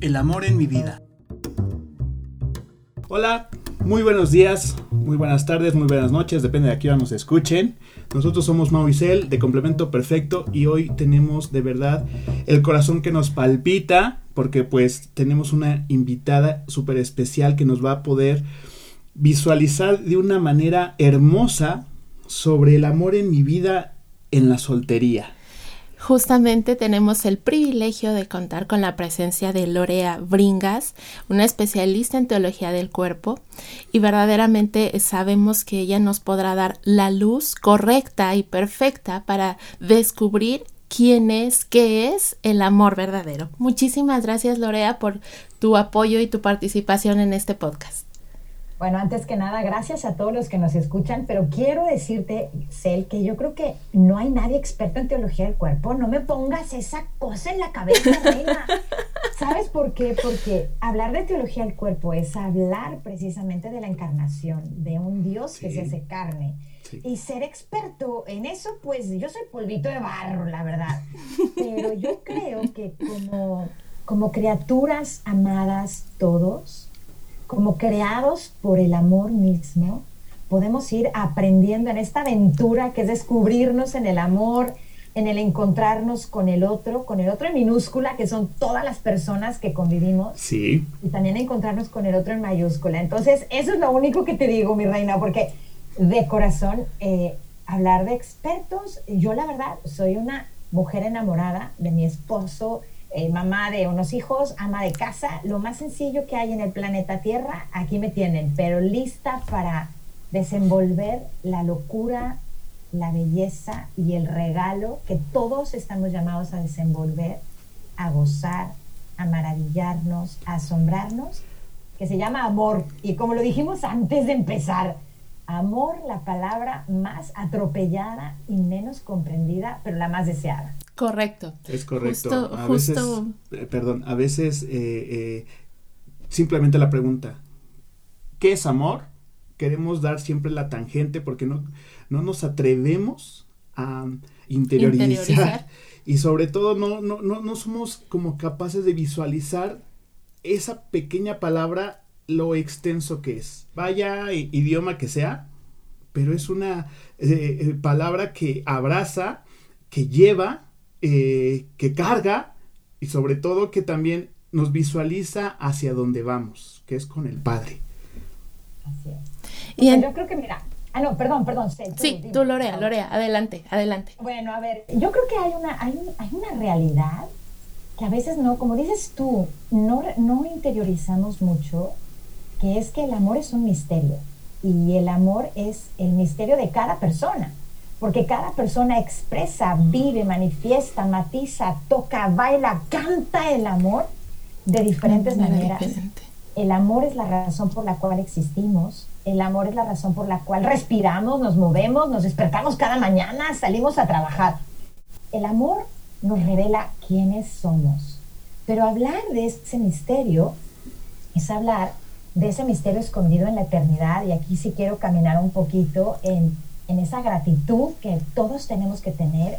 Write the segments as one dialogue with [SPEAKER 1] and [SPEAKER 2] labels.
[SPEAKER 1] El amor en mi vida. Hola, muy buenos días, muy buenas tardes, muy buenas noches, depende de aquí nos escuchen. Nosotros somos Mau de Complemento Perfecto y hoy tenemos de verdad el corazón que nos palpita porque pues tenemos una invitada súper especial que nos va a poder visualizar de una manera hermosa sobre el amor en mi vida en la soltería.
[SPEAKER 2] Justamente tenemos el privilegio de contar con la presencia de Lorea Bringas, una especialista en teología del cuerpo, y verdaderamente sabemos que ella nos podrá dar la luz correcta y perfecta para descubrir quién es, qué es el amor verdadero. Muchísimas gracias Lorea por tu apoyo y tu participación en este podcast.
[SPEAKER 3] Bueno, antes que nada, gracias a todos los que nos escuchan, pero quiero decirte, Cel, que yo creo que no hay nadie experto en teología del cuerpo. No me pongas esa cosa en la cabeza, reina. ¿Sabes por qué? Porque hablar de teología del cuerpo es hablar precisamente de la encarnación, de un Dios que se hace carne. Y ser experto en eso, pues yo soy polvito de barro, la verdad. Pero yo creo que como, como criaturas amadas todos, como creados por el amor mismo, podemos ir aprendiendo en esta aventura que es descubrirnos en el amor, en el encontrarnos con el otro, con el otro en minúscula, que son todas las personas que convivimos.
[SPEAKER 1] Sí.
[SPEAKER 3] Y también encontrarnos con el otro en mayúscula. Entonces, eso es lo único que te digo, mi reina, porque de corazón, eh, hablar de expertos, yo la verdad soy una mujer enamorada de mi esposo, eh, mamá de unos hijos, ama de casa, lo más sencillo que hay en el planeta Tierra, aquí me tienen, pero lista para desenvolver la locura, la belleza y el regalo que todos estamos llamados a desenvolver, a gozar, a maravillarnos, a asombrarnos, que se llama amor. Y como lo dijimos antes de empezar, amor, la palabra más atropellada y menos comprendida, pero la más deseada.
[SPEAKER 2] Correcto.
[SPEAKER 1] Es correcto. a veces, eh, perdón, a veces eh, eh, simplemente la pregunta, ¿qué es amor? Queremos dar siempre la tangente porque no, no nos atrevemos a interiorizar, y sobre todo no, no, no, no somos como capaces de visualizar esa pequeña palabra lo extenso que es. Vaya idioma que sea, pero es una palabra que abraza, que lleva eh, que carga y sobre todo que también nos visualiza hacia donde vamos, que es con el Padre.
[SPEAKER 3] Así es. Y yo creo que, mira, ah, no, perdón, perdón.
[SPEAKER 2] sí, tú, Lorea, Lorea, adelante, adelante.
[SPEAKER 3] Bueno, a ver, yo creo que hay una, hay, hay una realidad que a veces no, como dices tú, no, no interiorizamos mucho, que es que el amor es un misterio y el amor es el misterio de cada persona porque cada persona expresa, vive, manifiesta, matiza, toca, baila, canta el amor de diferentes maneras. El amor es la razón por la cual existimos, el amor es la razón por la cual respiramos, nos movemos, nos despertamos cada mañana, salimos a trabajar. El amor nos revela quiénes somos. Pero hablar de ese misterio es hablar de ese misterio escondido en la eternidad, y aquí sí quiero caminar un poquito en en esa gratitud que todos tenemos que tener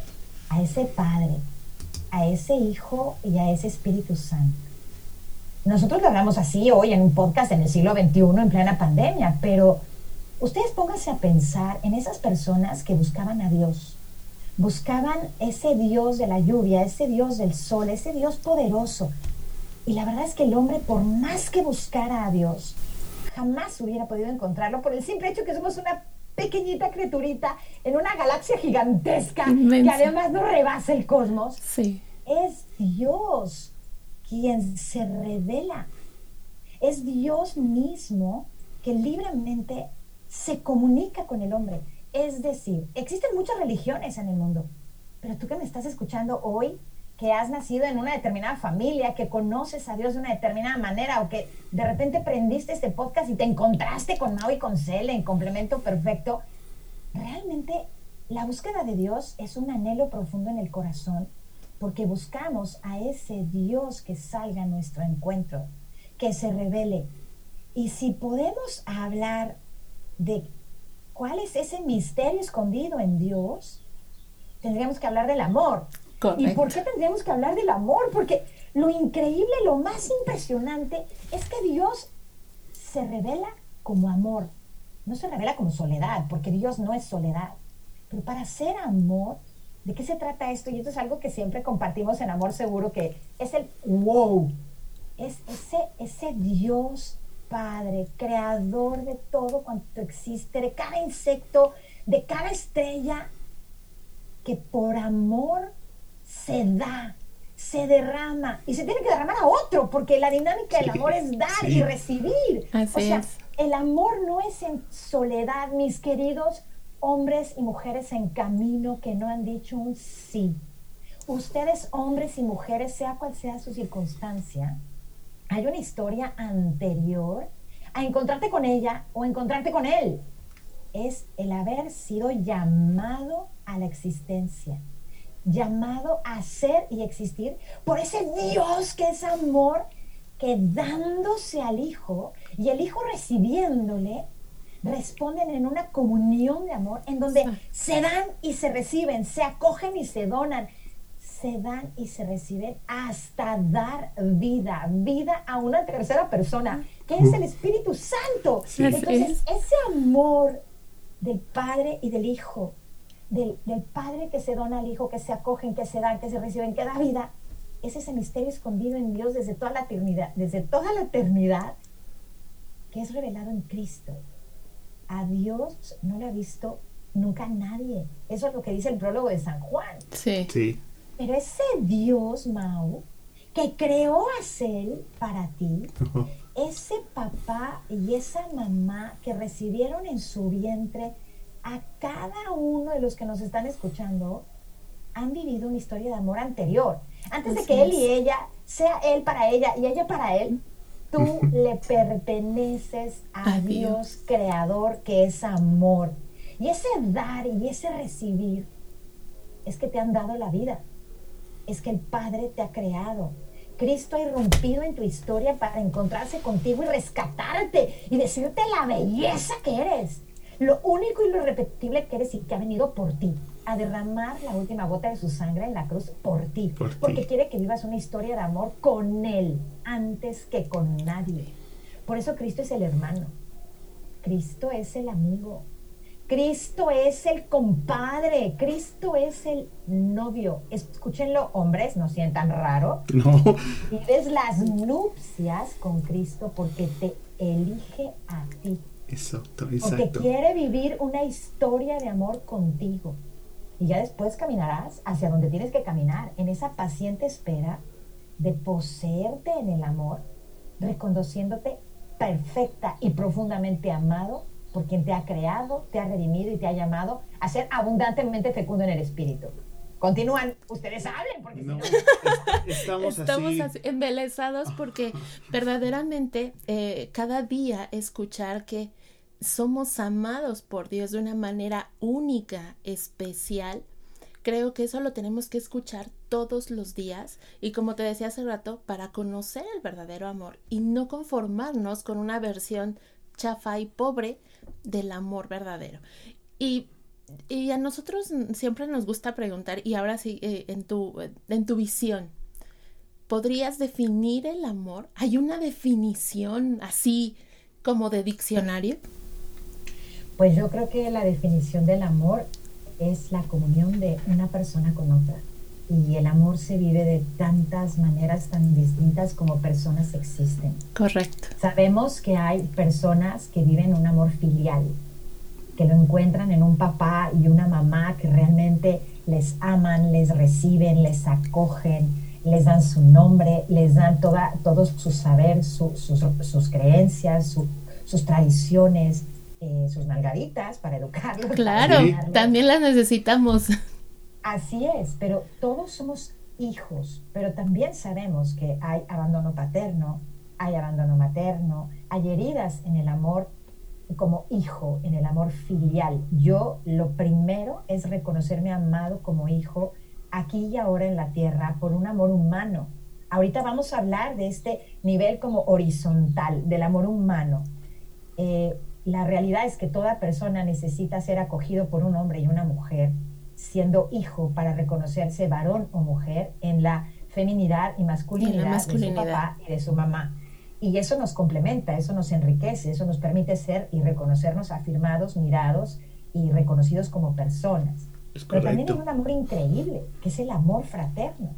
[SPEAKER 3] a ese Padre, a ese Hijo y a ese Espíritu Santo. Nosotros lo hablamos así hoy en un podcast en el siglo XXI, en plena pandemia, pero ustedes pónganse a pensar en esas personas que buscaban a Dios, buscaban ese Dios de la lluvia, ese Dios del sol, ese Dios poderoso. Y la verdad es que el hombre, por más que buscara a Dios, jamás hubiera podido encontrarlo por el simple hecho que somos una pequeñita criaturita en una galaxia gigantesca que además no rebasa el cosmos.
[SPEAKER 2] Sí.
[SPEAKER 3] Es Dios quien se revela. Es Dios mismo que libremente se comunica con el hombre. Es decir, existen muchas religiones en el mundo, pero tú que me estás escuchando hoy, que has nacido en una determinada familia, que conoces a Dios de una determinada manera o que de repente prendiste este podcast y te encontraste con Mau y con Cele en complemento perfecto, realmente la búsqueda de Dios es un anhelo profundo en el corazón porque buscamos a ese Dios que salga a nuestro encuentro, que se revele. Y si podemos hablar de cuál es ese misterio escondido en Dios, tendríamos que hablar del amor ¿Y por qué tendríamos que hablar del amor? Porque lo increíble, lo más impresionante es que Dios se revela como amor. No se revela como soledad, porque Dios no es soledad. Pero para ser amor, ¿de qué se trata esto? Y esto es algo que siempre compartimos en Amor Seguro, que es el wow. Es ese, ese Dios Padre, creador de todo cuanto existe, de cada insecto, de cada estrella, que por amor se da, se derrama y se tiene que derramar a otro, porque la dinámica del amor es dar y recibir. o sea, el amor no es en soledad, mis queridos hombres y mujeres en camino que no han dicho un sí. Ustedes, hombres y mujeres, sea cual sea su circunstancia, hay una historia anterior a encontrarte con ella o encontrarte con él. Es el haber sido llamado a la existencia llamado a ser y existir por ese Dios que es amor, que dándose al Hijo y el Hijo recibiéndole, responden en una comunión de amor en donde se dan y se reciben, se acogen y se donan, se dan y se reciben hasta dar vida, vida a una tercera persona, que es el Espíritu Santo. Entonces, ese amor del Padre y del Hijo del, Padre que se dona al Hijo, que se acogen, que se dan, que se reciben, que da vida, es ese misterio escondido en Dios desde toda la eternidad, desde toda la eternidad, que es revelado en Cristo. A Dios no lo ha visto nunca nadie. Eso es lo que dice el prólogo de San Juan.
[SPEAKER 2] Sí.
[SPEAKER 1] sí.
[SPEAKER 3] Pero ese Dios, Mau, que creó a Cel para ti, ese papá y esa mamá que recibieron en su vientre a cada uno de los que nos están escuchando han vivido una historia de amor anterior. Antes de que él y ella, sea él para ella y ella para él, tú le perteneces a, Dios, creador, que es amor. Y ese dar y ese recibir es que te han dado la vida. Es que el Padre te ha creado. Cristo ha irrumpido en tu historia para encontrarse contigo y rescatarte y decirte la belleza que eres lo único y lo repetible que eres y que ha venido por ti, a derramar la última gota de su sangre en la cruz por ti, porque quiere que vivas una historia de amor con Él antes que con nadie. Por eso Cristo es el hermano, Cristo es el amigo, Cristo es el compadre, Cristo es el novio. Escúchenlo, hombres, no sientan raro.
[SPEAKER 1] No.
[SPEAKER 3] Vives las nupcias con Cristo porque te elige a ti.
[SPEAKER 1] Exacto,
[SPEAKER 3] exacto. Porque quiere vivir una historia de amor contigo. Y ya después caminarás hacia donde tienes que caminar, en esa paciente espera de poseerte en el amor, reconociéndote perfecta y profundamente amado por quien te ha creado, te ha redimido y te ha llamado a ser abundantemente fecundo en el espíritu. Continúan, ustedes hablen, porque no,
[SPEAKER 1] estamos,
[SPEAKER 2] así. embelesados porque verdaderamente eh, cada día escuchar que somos amados por Dios de una manera única, especial, creo que eso lo tenemos que escuchar todos los días y como te decía hace rato, para conocer el verdadero amor y no conformarnos con una versión chafa y pobre del amor verdadero. Y a nosotros siempre nos gusta preguntar, y ahora sí, eh, en, tu, en tu visión, ¿podrías definir el amor? ¿Hay una definición así como de diccionario?
[SPEAKER 3] Pues yo creo que la definición del amor es la comunión de una persona con otra. Y el amor se vive de tantas maneras tan distintas como personas existen.
[SPEAKER 2] Correcto.
[SPEAKER 3] Sabemos que hay personas que viven un amor filial, que lo encuentran en un papá y una mamá que realmente les aman, les reciben, les acogen, les dan su nombre, les dan toda, todo su saber, sus, creencias, sus tradiciones, eh, sus nalgaditas para educarlos.
[SPEAKER 2] Claro, también las necesitamos.
[SPEAKER 3] Así es, pero todos somos hijos, pero también sabemos que hay abandono paterno, hay abandono materno, hay heridas en el amor como hijo, en el amor filial. Yo lo primero es reconocerme amado como hijo aquí y ahora en la tierra por un amor humano. Ahorita vamos a hablar de este nivel como horizontal, del amor humano. Eh, la realidad es que toda persona necesita ser acogido por un hombre y una mujer siendo hijo para reconocerse varón o mujer en la feminidad y masculinidad, de su papá y de su mamá. Y eso nos complementa, eso nos enriquece, eso nos permite ser y reconocernos afirmados, mirados y reconocidos como personas. Pero también hay un amor increíble, que es el amor fraterno.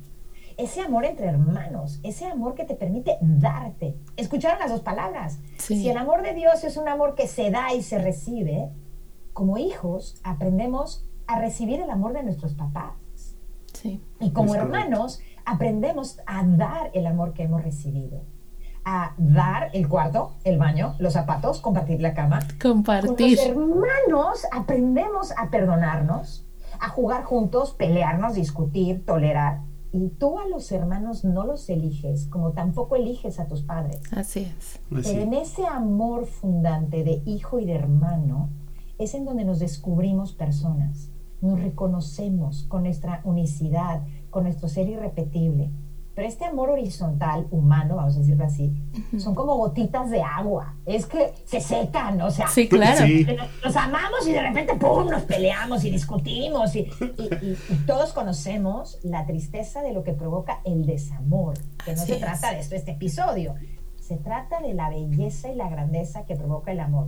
[SPEAKER 3] Ese amor entre hermanos, ese amor que te permite darte. ¿Escucharon las dos palabras? Si el amor de Dios es un amor que se da y se recibe, como hijos aprendemos a recibir el amor de nuestros papás. Y como hermanos aprendemos a dar el amor que hemos recibido. A dar el cuarto, el baño, los zapatos, compartir la cama.
[SPEAKER 2] Compartir.
[SPEAKER 3] Con los hermanos aprendemos a perdonarnos, a jugar juntos, pelearnos, discutir, tolerar. Y tú a los hermanos no los eliges, como tampoco eliges a tus padres.
[SPEAKER 2] Así es.
[SPEAKER 3] Pero en ese amor fundante de hijo y de hermano es en donde nos descubrimos personas nos reconocemos con nuestra unicidad, con nuestro ser irrepetible. Pero este amor horizontal, humano, vamos a decirlo así, son como gotitas de agua. Es que se secan, o sea,
[SPEAKER 2] sí, claro.
[SPEAKER 3] Nos, amamos y de repente, ¡pum!, nos peleamos y discutimos. Y, todos conocemos la tristeza de lo que provoca el desamor, que no se trata de esto, este episodio. Se trata de la belleza y la grandeza que provoca el amor.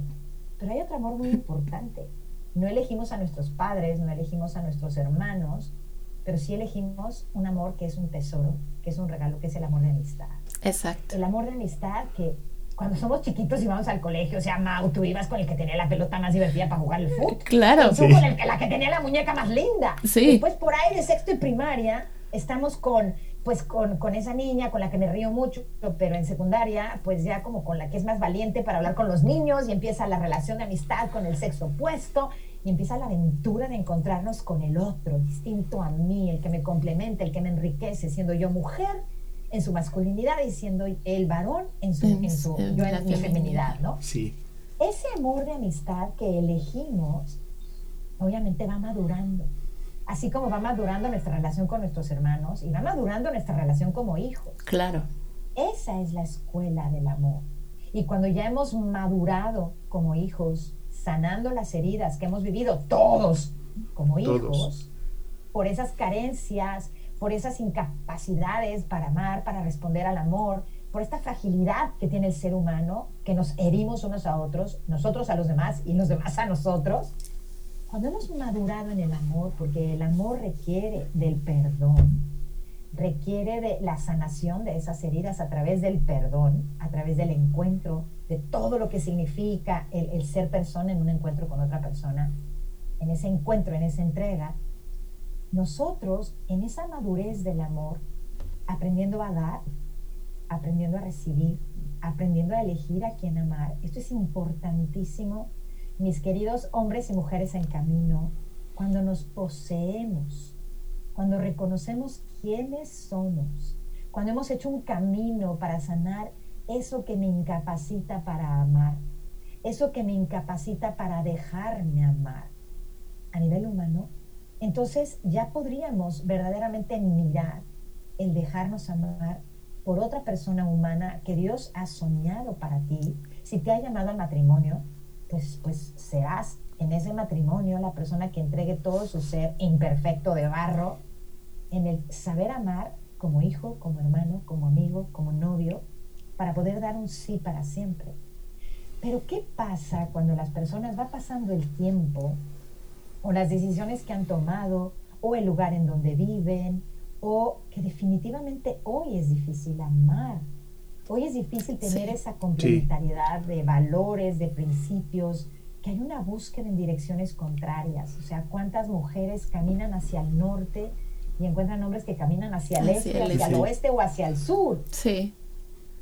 [SPEAKER 3] Pero hay otro amor muy importante, no elegimos a nuestros padres, no elegimos a nuestros hermanos, pero sí elegimos un amor que es un tesoro, que es un regalo, que es el amor de amistad.
[SPEAKER 2] Exacto.
[SPEAKER 3] El amor de amistad que cuando somos chiquitos y vamos al colegio, o sea, Mau, tú ibas con el que tenía la pelota más divertida para jugar el fútbol.
[SPEAKER 2] Claro.
[SPEAKER 3] tú con el, la que tenía la muñeca más linda.
[SPEAKER 2] Sí.
[SPEAKER 3] Después por ahí de sexto y primaria estamos con pues con, con, esa niña con la que me río mucho, pero en secundaria, pues ya como con la que es más valiente para hablar con los niños y empieza la relación de amistad con el sexo opuesto y empieza la aventura de encontrarnos con el otro, distinto a mí, el que me complementa, el que me enriquece, siendo yo mujer en su masculinidad y siendo el varón en su, en su yo en mi feminidad, ¿no?
[SPEAKER 1] Sí.
[SPEAKER 3] Ese amor de amistad que elegimos, obviamente va madurando así como va madurando nuestra relación con nuestros hermanos y va madurando nuestra relación como hijos.
[SPEAKER 2] Claro.
[SPEAKER 3] Esa es la escuela del amor. Y cuando ya hemos madurado como hijos, sanando las heridas que hemos vivido todos como hijos, por esas carencias, por esas incapacidades para amar, para responder al amor, por esta fragilidad que tiene el ser humano, que nos herimos unos a otros, nosotros a los demás y los demás a nosotros, cuando hemos madurado en el amor, porque el amor requiere del perdón, requiere de la sanación de esas heridas a través del perdón, a través del encuentro, de todo lo que significa el, ser persona en un encuentro con otra persona, en ese encuentro, en esa entrega, nosotros en esa madurez del amor, aprendiendo a dar, aprendiendo a recibir, aprendiendo a elegir a quién amar, esto es importantísimo mis queridos hombres y mujeres en camino, cuando nos poseemos, cuando reconocemos quiénes somos, cuando hemos hecho un camino para sanar eso que me incapacita para amar, eso que me incapacita para dejarme amar a nivel humano, entonces ya podríamos verdaderamente mirar el dejarnos amar por otra persona humana que Dios ha soñado para ti. Si te ha llamado al matrimonio, pues, pues serás en ese matrimonio la persona que entregue todo su ser imperfecto de barro en el saber amar como hijo, como hermano, como amigo, como novio, para poder dar un sí para siempre. Pero ¿qué pasa cuando las personas va pasando el tiempo o las decisiones que han tomado o el lugar en donde viven o que definitivamente hoy es difícil amar Hoy es difícil tener esa complementariedad de valores, de principios, que hay una búsqueda en direcciones contrarias. O sea, cuántas mujeres caminan hacia el norte y encuentran hombres que caminan hacia el este, hacia el oeste o hacia el sur.
[SPEAKER 2] Sí.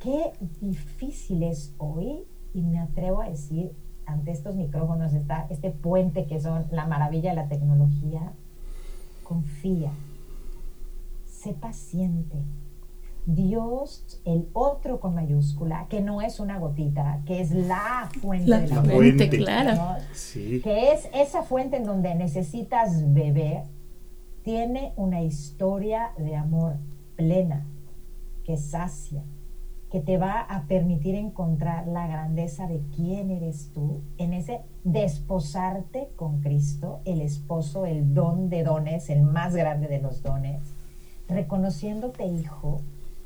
[SPEAKER 3] Qué difícil es hoy, y me atrevo a decir, ante estos micrófonos, está este puente que son la maravilla de la tecnología, confía, sé paciente, Dios, el otro con mayúscula, que no es una gotita, que es la fuente
[SPEAKER 2] la
[SPEAKER 3] de la
[SPEAKER 2] fuente, claro.
[SPEAKER 3] Que es esa fuente en donde necesitas beber, tiene una historia de amor plena, que sacia, que te va a permitir encontrar la grandeza de quién eres tú en ese desposarte con Cristo, el esposo, el don de dones, el más grande de los dones, reconociéndote hijo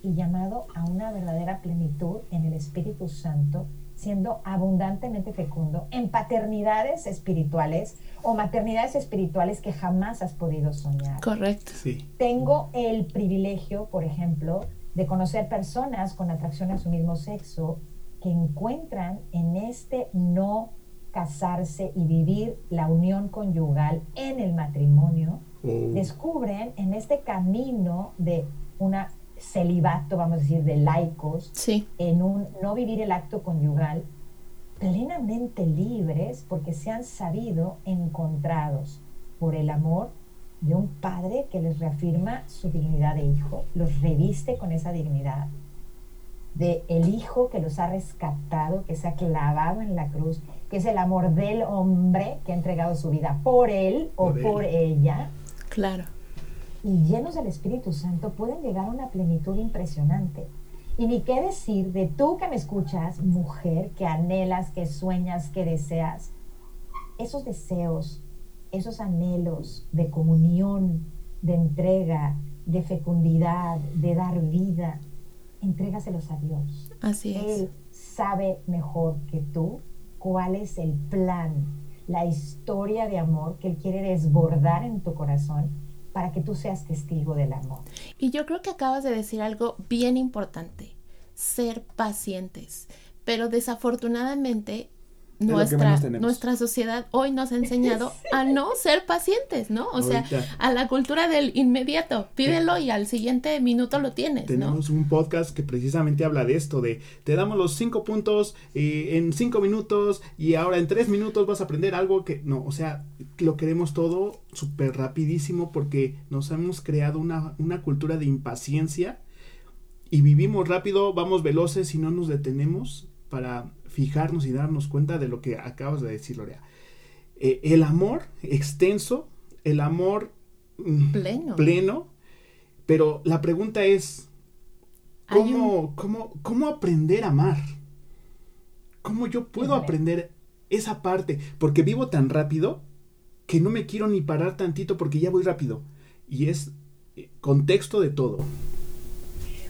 [SPEAKER 3] y llamado a una verdadera plenitud en el Espíritu Santo, siendo abundantemente fecundo en paternidades espirituales o maternidades espirituales que jamás has podido soñar.
[SPEAKER 2] Correcto.
[SPEAKER 1] Sí.
[SPEAKER 3] Tengo el privilegio, por ejemplo, de conocer personas con atracción a su mismo sexo que encuentran en este no casarse y vivir la unión conyugal en el matrimonio,
[SPEAKER 1] Oh.
[SPEAKER 3] descubren en este camino de una celibato, vamos a decir, de laicos,
[SPEAKER 2] Sí,
[SPEAKER 3] en un no vivir el acto conyugal, plenamente libres porque se han sabido encontrados por el amor de un padre que les reafirma su dignidad de hijo, los reviste con esa dignidad, de el hijo que los ha rescatado, que se ha clavado en la cruz, que es el amor del hombre que ha entregado su vida por él o
[SPEAKER 1] Por él.
[SPEAKER 3] por ella,
[SPEAKER 2] claro.
[SPEAKER 3] Y llenos del Espíritu Santo pueden llegar a una plenitud impresionante. Y ni qué decir de tú que me escuchas, mujer, que anhelas, que sueñas, que deseas, esos deseos, esos anhelos de comunión, de entrega, de fecundidad, de dar vida, entrégaselos a Dios.
[SPEAKER 2] Así es.
[SPEAKER 3] Él sabe mejor que tú cuál es el plan, la historia de amor que Él quiere desbordar en tu corazón para que tú seas testigo del amor.
[SPEAKER 2] Y yo creo que acabas de decir algo bien importante, ser pacientes. Pero desafortunadamente nuestra, nuestra sociedad hoy nos ha enseñado a no ser pacientes, ¿no? O sea, a la cultura del inmediato, pídelo y al siguiente minuto lo tienes, ¿no?
[SPEAKER 1] Tenemos un podcast que precisamente habla de esto, de te damos los cinco puntos eh, en cinco minutos y ahora en tres minutos vas a aprender algo que no, o sea, lo queremos todo súper rapidísimo porque nos hemos creado una, una cultura de impaciencia y vivimos rápido, vamos veloces y no nos detenemos para fijarnos y darnos cuenta de lo que acabas de decir, Lorea. Eh, el amor extenso, el amor mm,
[SPEAKER 2] Pleno.
[SPEAKER 1] pleno, pero la pregunta es, ¿cómo, cómo, cómo aprender a amar? ¿Cómo yo puedo aprender esa parte? Porque vivo tan rápido que no me quiero ni parar tantito porque ya voy rápido. Y es eh, contexto de todo.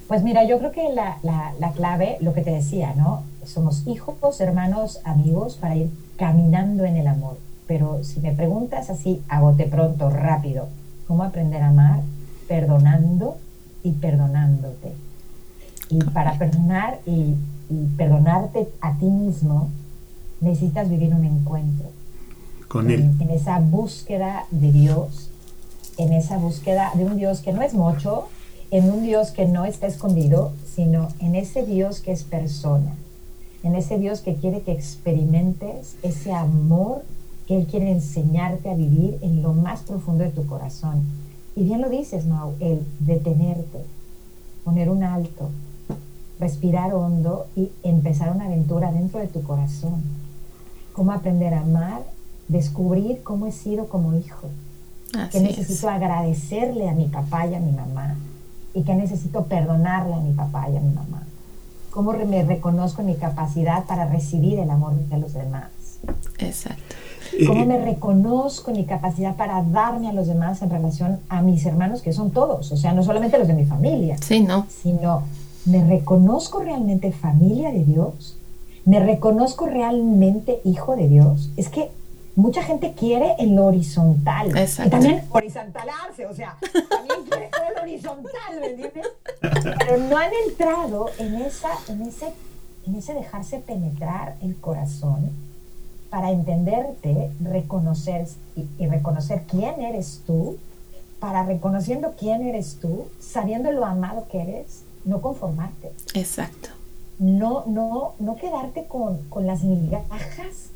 [SPEAKER 3] Pues mira, yo creo que la, la- la clave, lo que te decía, ¿no? Somos hijos, hermanos, amigos para ir caminando en el amor. Pero si me preguntas así, a bote pronto, rápido, ¿cómo aprender a amar? Perdonando y perdonándote. Y para perdonar y, y perdonarte a ti mismo, necesitas vivir un encuentro
[SPEAKER 1] Con él.
[SPEAKER 3] en, en esa búsqueda de Dios, en esa búsqueda de un Dios que no es mocho, en un Dios que no está escondido, sino en ese Dios que es persona, en ese Dios que quiere que experimentes ese amor que Él quiere enseñarte a vivir en lo más profundo de tu corazón. Y bien lo dices, Mau, el detenerte, poner un alto, respirar hondo y empezar una aventura dentro de tu corazón. Cómo aprender a amar, descubrir cómo he sido como hijo, que
[SPEAKER 2] es.
[SPEAKER 3] necesito agradecerle a mi papá y a mi mamá y que necesito perdonarle a mi papá y a mi mamá. Cómo me reconozco en mi capacidad para recibir el amor de los demás.
[SPEAKER 2] Exacto.
[SPEAKER 3] Cómo me reconozco en mi capacidad para darme a los demás en relación a mis hermanos, que son todos, o sea, no solamente los de mi familia,
[SPEAKER 2] Sí, ¿no?
[SPEAKER 3] sino me reconozco realmente familia de Dios, me reconozco realmente hijo de Dios. Es que mucha gente quiere en lo horizontal
[SPEAKER 2] Exacto.
[SPEAKER 3] y también horizontalarse, o sea, también quiere todo lo horizontal, ¿me entiendes? Pero no han entrado en esa, en ese, en ese dejarse penetrar el corazón para entenderte, reconocer y, y reconocer quién eres tú, para reconociendo quién eres tú, sabiendo lo amado que eres, no conformarte,
[SPEAKER 2] Exacto.
[SPEAKER 3] no, no, no quedarte con, con las migajas,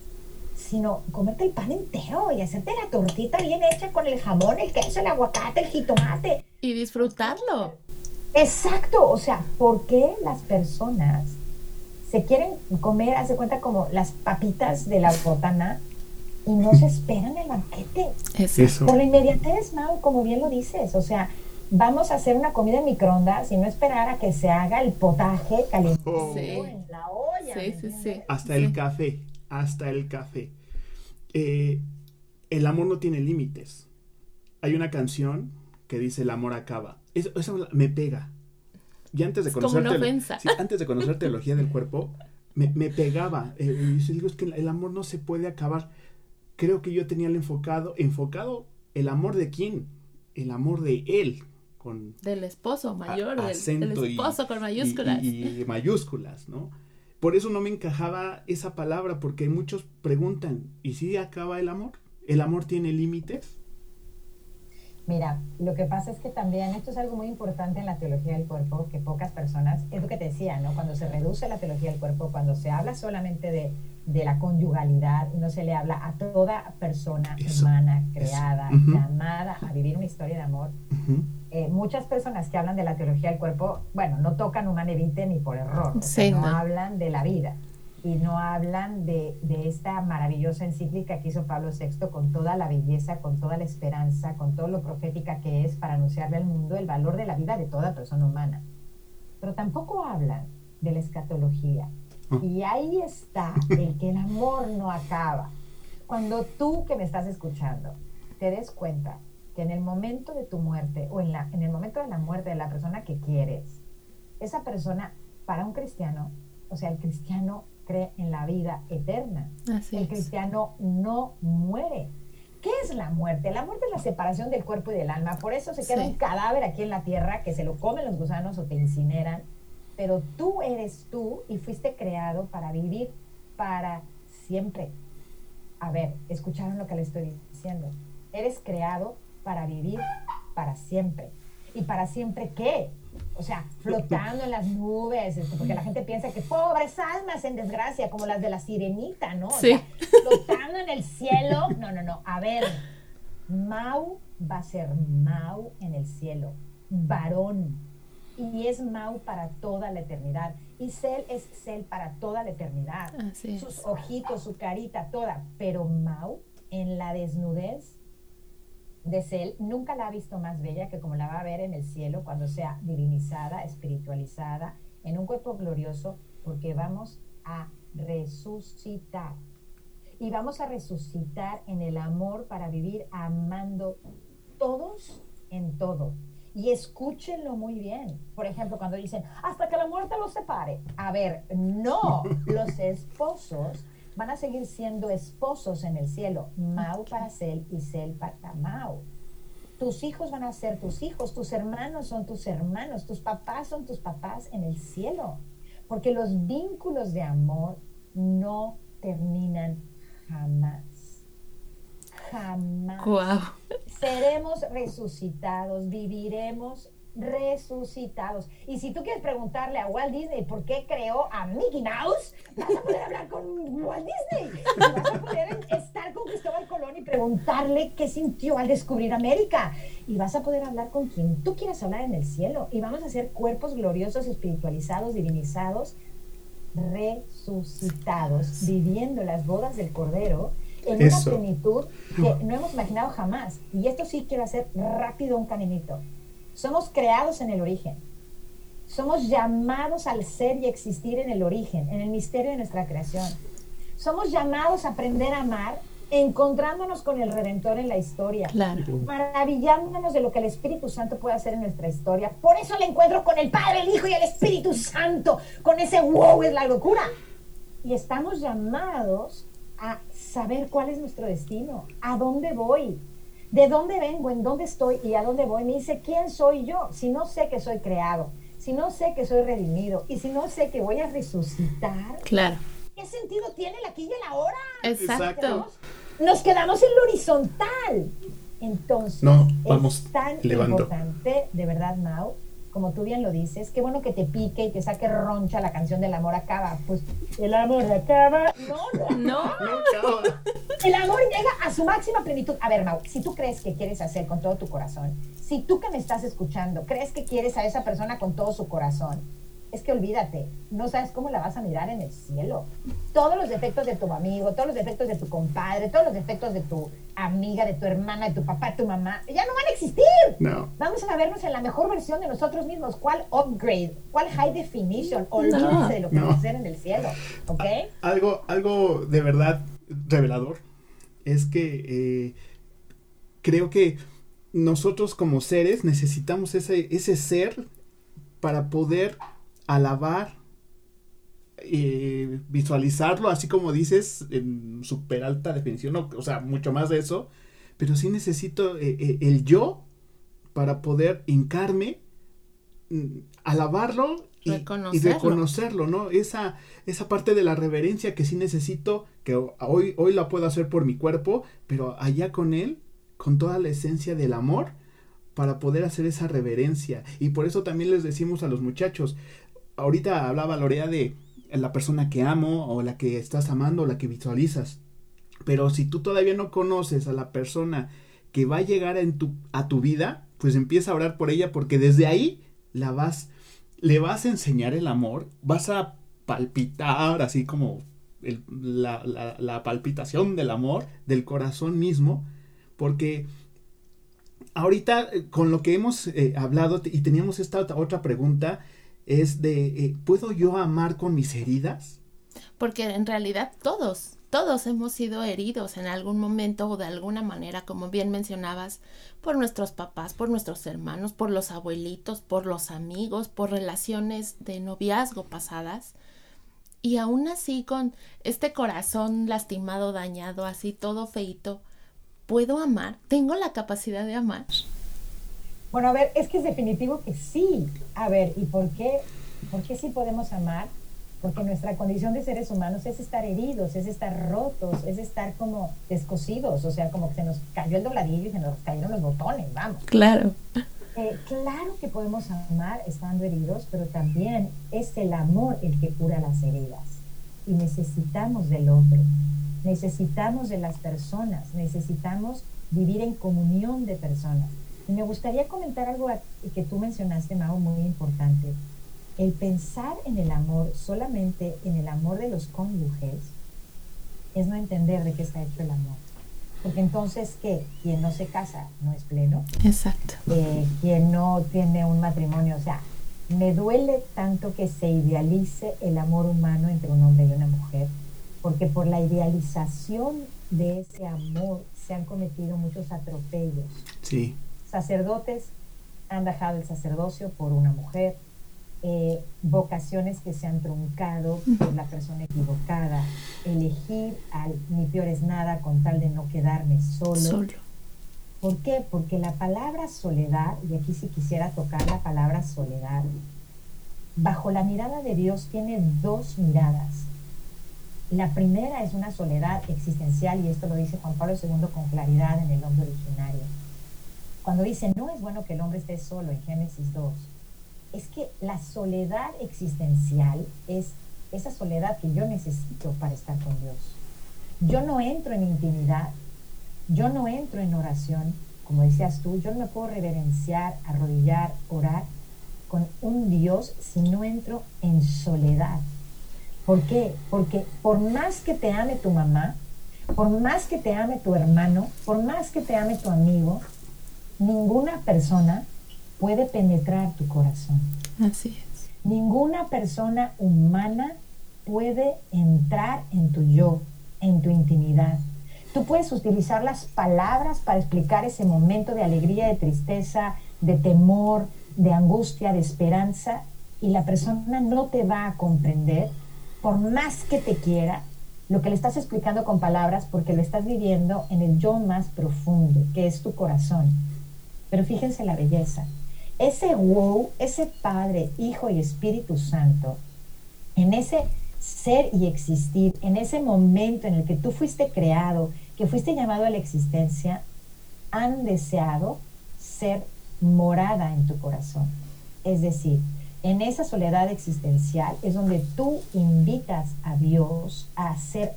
[SPEAKER 3] sino comerte el pan entero y hacerte la tortita bien hecha con el jamón, el queso, el aguacate, el jitomate.
[SPEAKER 2] Y disfrutarlo.
[SPEAKER 3] Exacto, o sea, ¿por qué las personas se quieren comer, hace cuenta como las papitas de la botana y no se esperan el banquete?
[SPEAKER 2] Exacto.
[SPEAKER 1] Eso.
[SPEAKER 3] Por la inmediatez, Mau, como bien lo dices, o sea, vamos a hacer una comida en microondas y no esperar a que se haga el potaje caliente
[SPEAKER 1] Oh.
[SPEAKER 3] en la olla.
[SPEAKER 2] Sí,
[SPEAKER 3] ¿me
[SPEAKER 2] sí, sí.
[SPEAKER 1] Hasta el café, hasta el café. Eh, el amor no tiene límites. Hay una canción que dice el amor acaba. Eso, eso me pega. Y antes de
[SPEAKER 2] Es como
[SPEAKER 1] conocer
[SPEAKER 2] una
[SPEAKER 1] sí, antes de conocer teología del cuerpo, me, me pegaba. Eh, y yo digo, es que el amor no se puede acabar. Creo que yo tenía el enfocado, enfocado el amor de quién, el amor de él, con
[SPEAKER 2] Del esposo mayor,
[SPEAKER 1] a-
[SPEAKER 2] del,
[SPEAKER 1] y-
[SPEAKER 2] esposo con
[SPEAKER 1] y-
[SPEAKER 2] mayúsculas.
[SPEAKER 1] Y, y mayúsculas, ¿no? Por eso no me encajaba esa palabra, porque muchos preguntan, ¿y si acaba el amor? ¿El amor tiene límites?
[SPEAKER 3] Mira, lo que pasa es que también esto es algo muy importante en la teología del cuerpo, que pocas personas, es lo que te decía, ¿no? Cuando se reduce la teología del cuerpo, cuando se habla solamente de, de la conyugalidad no se le habla a toda persona
[SPEAKER 1] Eso,
[SPEAKER 3] humana creada, llamada a vivir una historia de amor. Eh, muchas personas que hablan de la teología del cuerpo, bueno, no tocan Vitae ni por error, o sea,
[SPEAKER 2] Sí,
[SPEAKER 3] no,
[SPEAKER 2] no.
[SPEAKER 3] hablan de la vida y no hablan de, de esta maravillosa encíclica que hizo Pablo VI con toda la belleza, con toda la esperanza, con todo lo profética que es para anunciarle al mundo el valor de la vida de toda persona humana. Pero tampoco hablan de la escatología.
[SPEAKER 1] Ah.
[SPEAKER 3] Y ahí está el que el amor no acaba. Cuando tú que me estás escuchando te des cuenta que en el momento de tu muerte o en, la, en el momento de la muerte de la persona que quieres, esa persona, para un cristiano, o sea, el cristiano cree en la vida eterna.
[SPEAKER 2] Así
[SPEAKER 3] el
[SPEAKER 2] es.
[SPEAKER 3] cristiano no muere. ¿Qué es la muerte? La muerte es la separación del cuerpo y del alma. Por eso se queda
[SPEAKER 2] Sí.
[SPEAKER 3] un cadáver aquí en la tierra que se lo comen los gusanos o te incineran. Pero tú eres tú y fuiste creado para vivir para siempre. A ver, ¿escucharon lo que le estoy diciendo? Eres creado para vivir para siempre. ¿Y para siempre qué? O sea, flotando en las nubes, este, porque la gente piensa que pobres almas en desgracia, como las de la sirenita, ¿no? O
[SPEAKER 2] Sí.
[SPEAKER 3] sea, flotando en el cielo. No, no, no. A ver, Mau va a ser Mau en el cielo, varón. Y es Mau para toda la eternidad. Y Cel es Cel para toda la eternidad.
[SPEAKER 2] Así es.
[SPEAKER 3] Sus ojitos, su carita, toda. Pero Mau, en la desnudez de Cel, nunca la ha visto más bella que como la va a ver en el cielo cuando sea divinizada, espiritualizada, en un cuerpo glorioso, porque vamos a resucitar. Y vamos a resucitar en el amor para vivir amando todos en todo. Y escúchenlo muy bien. Por ejemplo, cuando dicen, hasta que la muerte los separe. A ver, no, los esposos van a seguir siendo esposos en el cielo. Mau para Cel y Cel para Mau. Tus hijos van a ser tus hijos, tus hermanos son tus hermanos, tus papás son tus papás en el cielo. Porque los vínculos de amor no terminan jamás. Jamás
[SPEAKER 2] Guau.
[SPEAKER 3] seremos resucitados, viviremos resucitados. Y si tú quieres preguntarle a Walt Disney por qué creó a Mickey Mouse, vas a poder hablar con Walt Disney. Y vas a poder estar con Cristóbal Colón y preguntarle qué sintió al descubrir América. Y vas a poder hablar con quien tú quieras hablar en el cielo. Y vamos a ser cuerpos gloriosos, espiritualizados, divinizados, resucitados, viviendo las bodas del Cordero en
[SPEAKER 1] Eso.
[SPEAKER 3] una plenitud que no hemos imaginado jamás. Y esto sí quiero hacer rápido un caminito. Somos creados en el origen. Somos llamados al ser y existir en el origen, en el misterio de nuestra creación. Somos llamados a aprender a amar encontrándonos con el Redentor en la historia.
[SPEAKER 2] Claro.
[SPEAKER 3] Maravillándonos de lo que el Espíritu Santo puede hacer en nuestra historia. Por eso el encuentro con el Padre, el Hijo y el Espíritu Santo, con ese wow es la locura. Y estamos llamados a saber cuál es nuestro destino, a dónde voy, de dónde vengo, en dónde estoy y a dónde voy. Me dice, ¿quién soy yo? Si no sé que soy creado, si no sé que soy redimido y si no sé que voy a resucitar,
[SPEAKER 2] Claro.
[SPEAKER 3] ¿qué sentido tiene el aquí y el ahora?
[SPEAKER 2] Exacto.
[SPEAKER 3] Nos quedamos en lo horizontal. Entonces,
[SPEAKER 1] No, vamos
[SPEAKER 3] es tan
[SPEAKER 1] elevando.
[SPEAKER 3] importante, de verdad, Mau, como tú bien lo dices, qué bueno que te pique y te saque roncha la canción del amor acaba. Pues el amor acaba. No, no.
[SPEAKER 2] No.
[SPEAKER 3] El amor llega a su máxima plenitud. A ver, Mau, si tú crees que quieres hacer con todo tu corazón, si tú que me estás escuchando crees que quieres a esa persona con todo su corazón, es que olvídate, no sabes cómo la vas a mirar en el cielo. Todos los defectos de tu amigo, todos los defectos de tu compadre, todos los defectos de tu amiga, de tu hermana, de tu papá, de tu mamá, ya no van a existir.
[SPEAKER 1] No.
[SPEAKER 3] Vamos a vernos en la mejor versión de nosotros mismos. ¿Cuál upgrade? ¿Cuál high definition? Olvídate de lo que vamos a hacer en el cielo. ¿Ok?
[SPEAKER 1] Algo, algo de verdad revelador es que eh, creo que nosotros como seres necesitamos ese, ese ser para poder alabar, eh, visualizarlo, así como dices, en super alta definición, o, sea, mucho más de eso, pero sí necesito eh, eh, el yo para poder hincarme, mm, alabarlo y reconocerlo. ¿no? Esa, esa parte de la reverencia que sí necesito, que hoy, hoy la puedo hacer por mi cuerpo, pero allá con él, con toda la esencia del amor, para poder hacer esa reverencia. Y por eso también les decimos a los muchachos, ahorita hablaba Lorea de la persona que amo o la que estás amando o la que visualizas. Pero si tú todavía no conoces a la persona que va a llegar tu, a tu vida, pues empieza a orar por ella porque desde ahí la vas, le vas a enseñar el amor, vas a palpitar así como la, la, palpitación del amor, del corazón mismo, porque ahorita eh, con lo que hemos eh, hablado y teníamos esta otra pregunta es de, eh, ¿puedo yo amar con mis heridas?
[SPEAKER 2] Porque en realidad todos, todos hemos sido heridos en algún momento o de alguna manera, como bien mencionabas, por nuestros papás, por nuestros hermanos, por los abuelitos, por los amigos, por relaciones de noviazgo pasadas. Y aún así, con este corazón lastimado, dañado, así todo feito, ¿Puedo amar? ¿Tengo la capacidad de amar?
[SPEAKER 3] Bueno, a ver, es que es definitivo que sí. A ver, ¿y por qué? ¿Por qué sí podemos amar? Porque nuestra condición de seres humanos es estar heridos, es estar rotos, es estar como descosidos, o sea, como que se nos cayó el dobladillo y se nos cayeron los botones, vamos.
[SPEAKER 2] Claro.
[SPEAKER 3] Eh, claro que podemos amar estando heridos, pero también es el amor el que cura las heridas. Y necesitamos del otro necesitamos de las personas, necesitamos vivir en comunión de personas. Y me gustaría comentar algo que tú mencionaste, Mao, muy importante. El pensar en el amor solamente en el amor de los cónyuges es no entender de qué está hecho el amor. Porque entonces, ¿qué? Quien no se casa no es pleno.
[SPEAKER 2] Exacto.
[SPEAKER 3] Eh, quien no tiene un matrimonio, o sea, me duele tanto que se idealice el amor humano entre un hombre y una mujer porque por la idealización de ese amor se han cometido muchos atropellos.
[SPEAKER 1] Sí.
[SPEAKER 3] Sacerdotes han dejado el sacerdocio por una mujer, eh, vocaciones que se han truncado por la persona equivocada, elegir al ni peor es nada con tal de no quedarme solo. solo. ¿Por qué? Porque la palabra soledad, y aquí si quisiera tocar la palabra soledad, bajo la mirada de Dios tiene dos miradas. La primera es una soledad existencial y esto lo dice Juan Pablo II con claridad en el hombre originario. Cuando dice, no es bueno que el hombre esté solo en Génesis 2, es que la soledad existencial es esa soledad que yo necesito para estar con Dios. Yo no entro en intimidad, yo no entro en oración, como decías tú, yo no me puedo reverenciar, arrodillar, orar con un Dios si no entro en soledad ¿Por qué? Porque por más que te ame tu mamá, por más que te ame tu hermano, por más que te ame tu amigo, ninguna persona puede penetrar tu corazón.
[SPEAKER 2] Así es.
[SPEAKER 3] Ninguna persona humana puede entrar en tu yo, en tu intimidad. Tú puedes utilizar las palabras para explicar ese momento de alegría, de tristeza, de temor, de angustia, de esperanza, y la persona no te va a comprender por más que te quiera, lo que le estás explicando con palabras porque lo estás viviendo en el yo más profundo, que es tu corazón. Pero fíjense la belleza. Ese wow, ese Padre, Hijo y Espíritu Santo, en ese ser y existir, en ese momento en el que tú fuiste creado, que fuiste llamado a la existencia, han deseado ser morada en tu corazón. Es decir, en esa soledad existencial es donde tú invitas a Dios a ser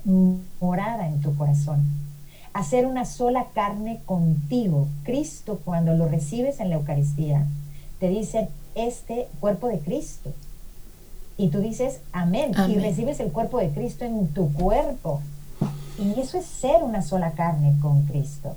[SPEAKER 3] morada en tu corazón, a ser una sola carne contigo. Cristo, cuando lo recibes en la Eucaristía, te dice, este cuerpo de Cristo. Y tú dices, amén, y recibes el cuerpo de Cristo en tu cuerpo. Y eso es ser una sola carne con Cristo.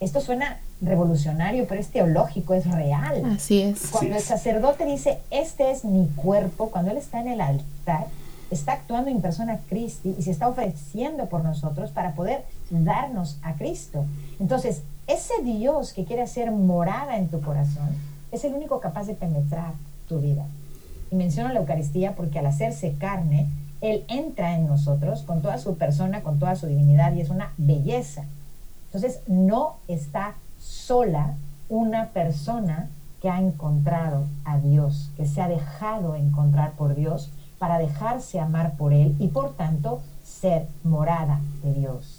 [SPEAKER 3] Esto suena revolucionario, pero es teológico, es real.
[SPEAKER 2] Así es.
[SPEAKER 3] Cuando el sacerdote dice, este es mi cuerpo, cuando él está en el altar, está actuando en persona Cristi y se está ofreciendo por nosotros para poder darnos a Cristo. Entonces, ese Dios que quiere hacer morada en tu corazón es el único capaz de penetrar tu vida. Y menciono la Eucaristía porque al hacerse carne, Él entra en nosotros con toda su persona, con toda su divinidad y es una belleza. Entonces, no está sola una persona que ha encontrado a Dios, que se ha dejado encontrar por Dios para dejarse amar por Él y por tanto ser morada de Dios.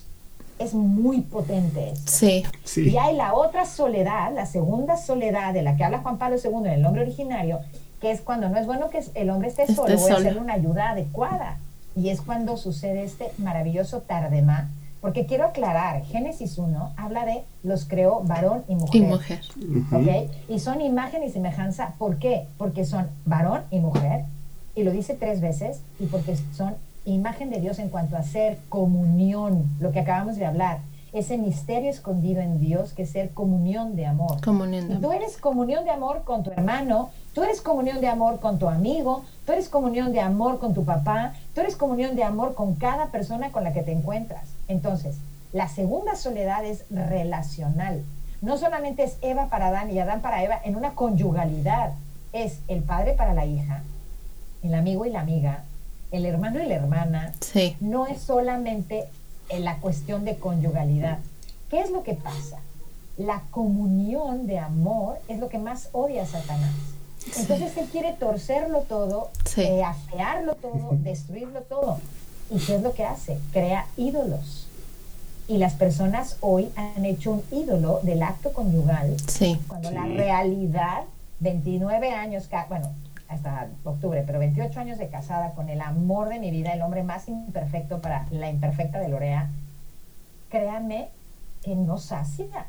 [SPEAKER 3] Es muy potente esto.
[SPEAKER 2] Sí.
[SPEAKER 3] Y hay la otra soledad, la segunda soledad de la que habla Juan Pablo II en el hombre originario, que es cuando no es bueno que el hombre esté, solo, voy a hacerle una ayuda adecuada. Y es cuando sucede este maravilloso tardemá, porque quiero aclarar, Génesis 1 habla de los creó varón y mujer.
[SPEAKER 2] Y mujer.
[SPEAKER 3] Y son imagen y semejanza. ¿Por qué? Porque son varón y mujer, y lo dice tres veces, y porque son imagen de Dios en cuanto a ser comunión, lo que acabamos de hablar, ese misterio escondido en Dios que es ser comunión de amor.
[SPEAKER 2] Comunión de
[SPEAKER 3] amor. Tú eres comunión de amor con tu hermano, tú eres comunión de amor con tu amigo, tú eres comunión de amor con tu papá, tú eres comunión de amor con cada persona con la que te encuentras. Entonces, la segunda soledad es relacional. No solamente es Eva para Adán y Adán para Eva en una conyugalidad, es el padre para la hija, el amigo y la amiga, el hermano y la hermana,
[SPEAKER 2] sí.
[SPEAKER 3] no es solamente en la cuestión de conyugalidad. ¿Qué es lo que pasa? La comunión de amor es lo que más odia a Satanás. Entonces él quiere torcerlo todo, eh, afearlo todo, destruirlo todo. ¿Y qué es lo que hace? Crea ídolos. Y las personas hoy han hecho un ídolo del acto conyugal.
[SPEAKER 2] Sí.
[SPEAKER 3] Cuando la realidad, 29 años, bueno, hasta octubre, pero 28 años de casada con el amor de mi vida, el hombre más imperfecto para la imperfecta de Lorea, créanme que no sacia.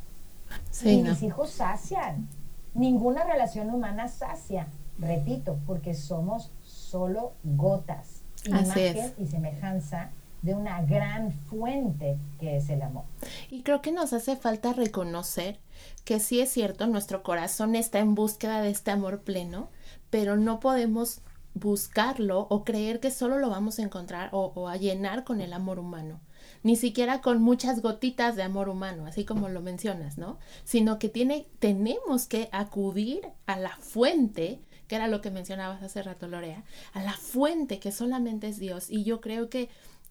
[SPEAKER 3] Sí, Mis hijos sacian. Ninguna relación humana sacia. Repito, porque somos solo gotas, imagen y semejanza de una gran fuente que es el amor.
[SPEAKER 2] Y creo que nos hace falta reconocer que sí es cierto, nuestro corazón está en búsqueda de este amor pleno, pero no podemos buscarlo o creer que solo lo vamos a encontrar o, a llenar con el amor humano, ni siquiera con muchas gotitas de amor humano, así como lo mencionas, ¿no? Sino que tiene, tenemos que acudir a la fuente, que era lo que mencionabas hace rato, Lorea, a la fuente que solamente es Dios. Y yo creo que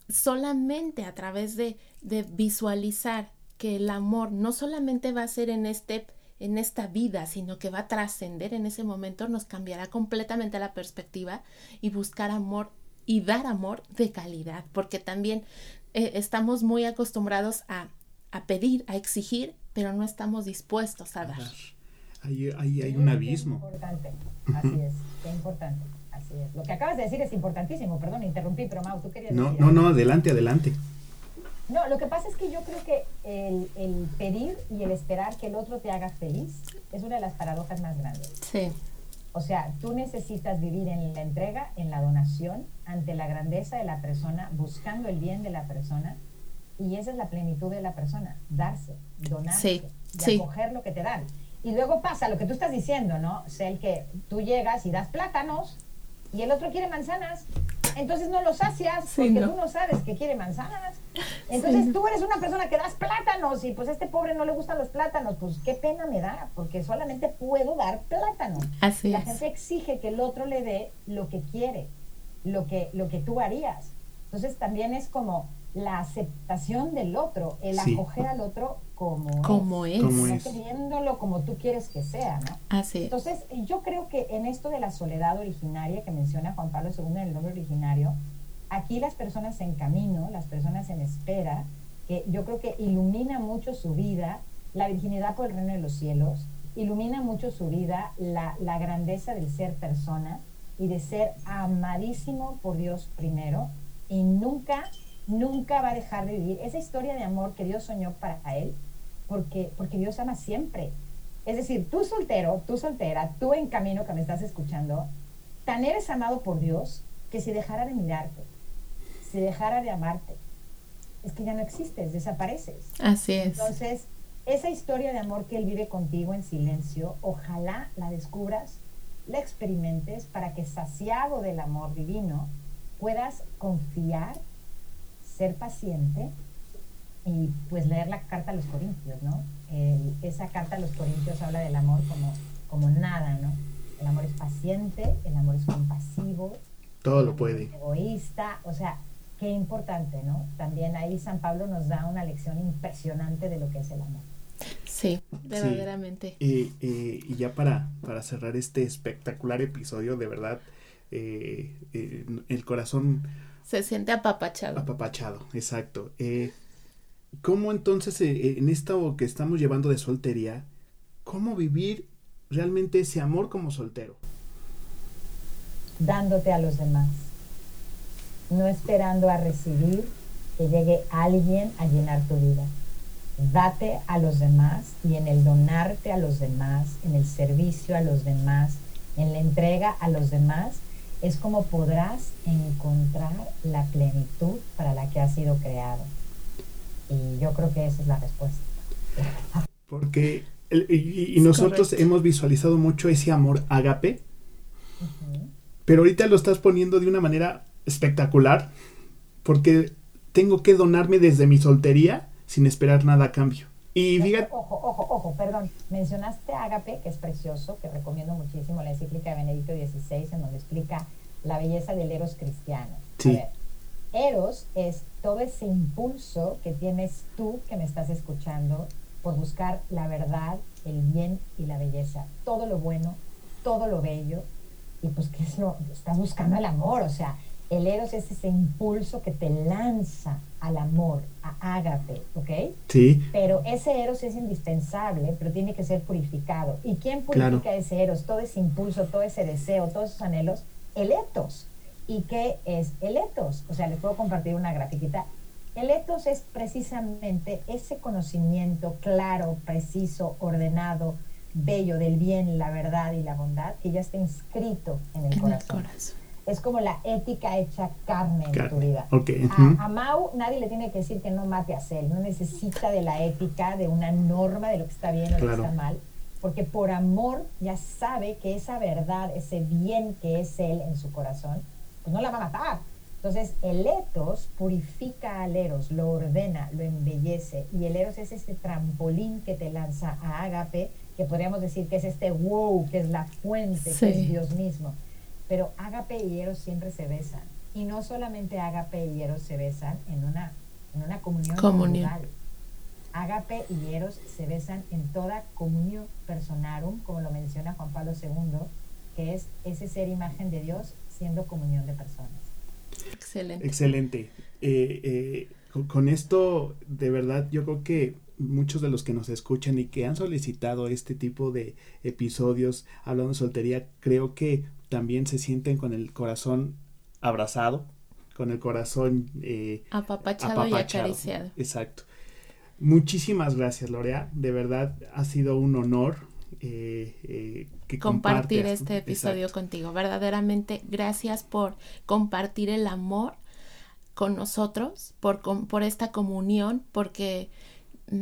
[SPEAKER 2] solamente a través de, de visualizar que el amor no solamente va a ser en este en esta vida, sino que va a trascender en ese momento, nos cambiará completamente la perspectiva y buscar amor y dar amor de calidad, porque también eh, estamos muy acostumbrados a, pedir, a exigir, pero no estamos dispuestos a dar.
[SPEAKER 1] Ahí, hay un abismo.
[SPEAKER 3] Importante, así es, qué importante, así es. Lo que acabas de decir es importantísimo, perdón, interrumpí, pero Mau, tú querías
[SPEAKER 1] No, no, no, adelante, adelante.
[SPEAKER 3] No, lo que pasa es que yo creo que el, pedir y el esperar que el otro te haga feliz es una de las paradojas más grandes.
[SPEAKER 2] Sí.
[SPEAKER 3] O sea, tú necesitas vivir en la entrega, en la donación, ante la grandeza de la persona, buscando el bien de la persona. Y esa es la plenitud de la persona, darse, donarse, y acoger lo que te dan. Y luego pasa lo que tú estás diciendo, ¿no? O sea, el que tú llegas y das plátanos y el otro quiere manzanas entonces no lo sacias porque tú no sabes que quiere manzanas. Entonces tú eres una persona que das plátanos y pues a este pobre no le gustan los plátanos, pues qué pena me da, porque solamente puedo dar plátanos.
[SPEAKER 2] Así
[SPEAKER 3] La gente exige que el otro le dé lo que quiere, lo que, lo que tú harías. Entonces también es como la aceptación del otro, el acoger al otro como,
[SPEAKER 2] como es,
[SPEAKER 3] no queriéndolo como tú quieres que sea, ¿no?
[SPEAKER 2] Así
[SPEAKER 3] Entonces, yo creo que en esto de la soledad originaria que menciona Juan Pablo II en el nombre originario, aquí las personas en camino, las personas en espera, que yo creo que ilumina mucho su vida, la virginidad por el reino de los cielos, ilumina mucho su vida la, la grandeza del ser persona y de ser amadísimo por Dios primero y nunca nunca va a dejar de vivir esa historia de amor que Dios soñó para él, porque, porque Dios ama siempre. Es decir, tú soltero, tú soltera, tú en camino que me estás escuchando, tan eres amado por Dios que si dejara de mirarte, si dejara de amarte, es que ya no existes, desapareces.
[SPEAKER 2] Así es.
[SPEAKER 3] Entonces, esa historia de amor que Él vive contigo en silencio, ojalá la descubras, la experimentes para que saciado del amor divino puedas confiar, ser paciente y pues leer la carta a los Corintios, ¿no? esa carta a los Corintios habla del amor como, como nada, ¿no? El amor es paciente, el amor es compasivo.
[SPEAKER 1] Todo lo puede.
[SPEAKER 3] egoísta, o sea, qué importante, ¿no? También ahí San Pablo nos da una lección impresionante de lo que es el amor.
[SPEAKER 2] Sí, verdaderamente.
[SPEAKER 1] y ya para, para cerrar este espectacular episodio, de verdad, eh, eh, el corazón...
[SPEAKER 2] Se siente apapachado.
[SPEAKER 1] Apapachado, exacto. Eh, ¿Cómo entonces en esto que estamos llevando de soltería, cómo vivir realmente ese amor como soltero?
[SPEAKER 3] Dándote a los demás, no esperando a recibir que llegue alguien a llenar tu vida date a los demás y en el donarte a los demás, en el servicio a los demás, en la entrega a los demás, es como podrás encontrar la plenitud para la que has sido creado. Y yo creo que esa es la respuesta.
[SPEAKER 1] Porque, y, nosotros hemos visualizado mucho ese amor agape, pero ahorita lo estás poniendo de una manera espectacular, porque tengo que donarme desde mi soltería sin esperar nada a cambio. Y fíjate...
[SPEAKER 3] Ojo, ojo, ojo, perdón. Mencionaste Ágape, que es precioso, que recomiendo muchísimo la encíclica de Benedicto XVI, en donde explica la belleza del Eros cristiano. Sí. Eros es todo ese impulso que tienes tú que me estás escuchando por buscar la verdad, el bien y la belleza. Todo lo bueno, todo lo bello. Y pues, ¿qué es lo? Estás buscando el amor, o sea, el eros es ese impulso que te lanza al amor, a ágape, ¿ok?
[SPEAKER 1] Sí.
[SPEAKER 3] Pero ese eros es indispensable, pero tiene que ser purificado. ¿Y quién purifica ese eros, todo ese impulso, todo ese deseo, todos esos anhelos? El etos. ¿Y qué es el etos? O sea, les puedo compartir una grafiquita. El etos es precisamente ese conocimiento claro, preciso, ordenado, bello del bien, la verdad y la bondad que ya está inscrito en el corazón es como la ética hecha carne en tu vida. A, Mau nadie le tiene que decir que no mate a Cel, no necesita de la ética, de una norma de lo que está bien o lo que está mal, porque por amor ya sabe que esa verdad, ese bien que es él en su corazón, pues no la va a matar. Entonces el etos purifica al eros, lo ordena, lo embellece, y el eros es ese trampolín que te lanza a Ágape, que podríamos decir que es este wow, que es la fuente, que es Dios mismo pero Agape y Eros siempre se besan. Y no solamente Agape y Eros se besan en una, en una comunión, comunión. Agape y Eros se besan en toda comunión personarum, como lo menciona Juan Pablo II, que es ese ser imagen de Dios siendo comunión de personas.
[SPEAKER 2] Excelente.
[SPEAKER 1] Excelente. Eh, eh, con, esto, de verdad, yo creo que muchos de los que nos escuchan y que han solicitado este tipo de episodios hablando de soltería, creo que también se sienten con el corazón abrazado, con el corazón
[SPEAKER 2] eh, apapachado, y acariciado.
[SPEAKER 1] Exacto. Muchísimas gracias, Lorea. De verdad ha sido un honor eh, eh,
[SPEAKER 2] que compartir este episodio contigo. Verdaderamente, gracias por compartir el amor con nosotros, por, por esta comunión, porque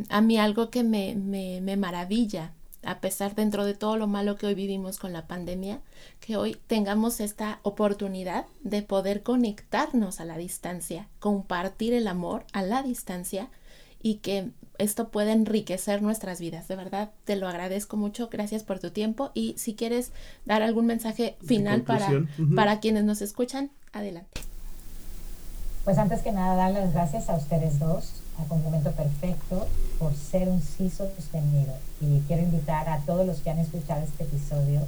[SPEAKER 2] a mí algo que me, me, me maravilla a pesar dentro de todo lo malo que hoy vivimos con la pandemia, que hoy tengamos esta oportunidad de poder conectarnos a la distancia, compartir el amor a la distancia y que esto pueda enriquecer nuestras vidas. De verdad, te lo agradezco mucho. Gracias por tu tiempo y si quieres dar algún mensaje final para, para quienes nos escuchan, adelante.
[SPEAKER 3] Pues antes que nada, dar las gracias a ustedes dos a complemento perfecto por ser un sí sostenido. Y quiero invitar a todos los que han escuchado este episodio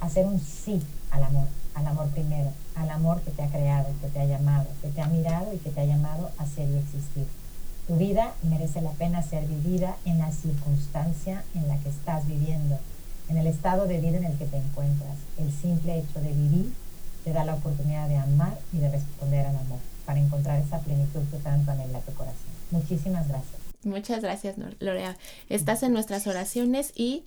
[SPEAKER 3] a hacer un sí al amor, al amor primero, al amor que te ha creado, que te ha llamado, que te ha mirado y que te ha llamado a ser y existir. Tu vida merece la pena ser vivida en la circunstancia en la que estás viviendo, en el estado de vida en el que te encuentras. El simple hecho de vivir te da la oportunidad de amar y de responder al amor, para encontrar esa plenitud que tanto anhela tu corazón. Muchísimas gracias.
[SPEAKER 2] Muchas gracias, Lorea. Estás en nuestras oraciones y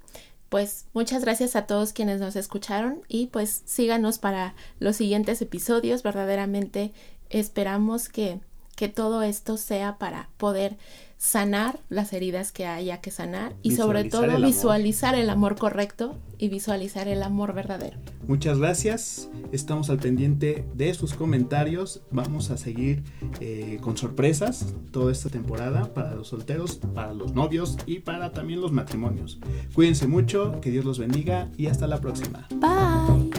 [SPEAKER 2] pues muchas gracias a todos quienes nos escucharon y pues síganos para los siguientes episodios. Verdaderamente esperamos que, que todo esto sea para poder sanar las heridas que haya que sanar y sobre todo visualizar el amor correcto y visualizar el amor verdadero.
[SPEAKER 1] Muchas gracias, estamos al pendiente de sus comentarios, vamos a seguir eh, con sorpresas toda esta temporada para los solteros, para los novios y para también los matrimonios. Cuídense mucho, que Dios los bendiga y hasta la próxima.
[SPEAKER 2] Bye.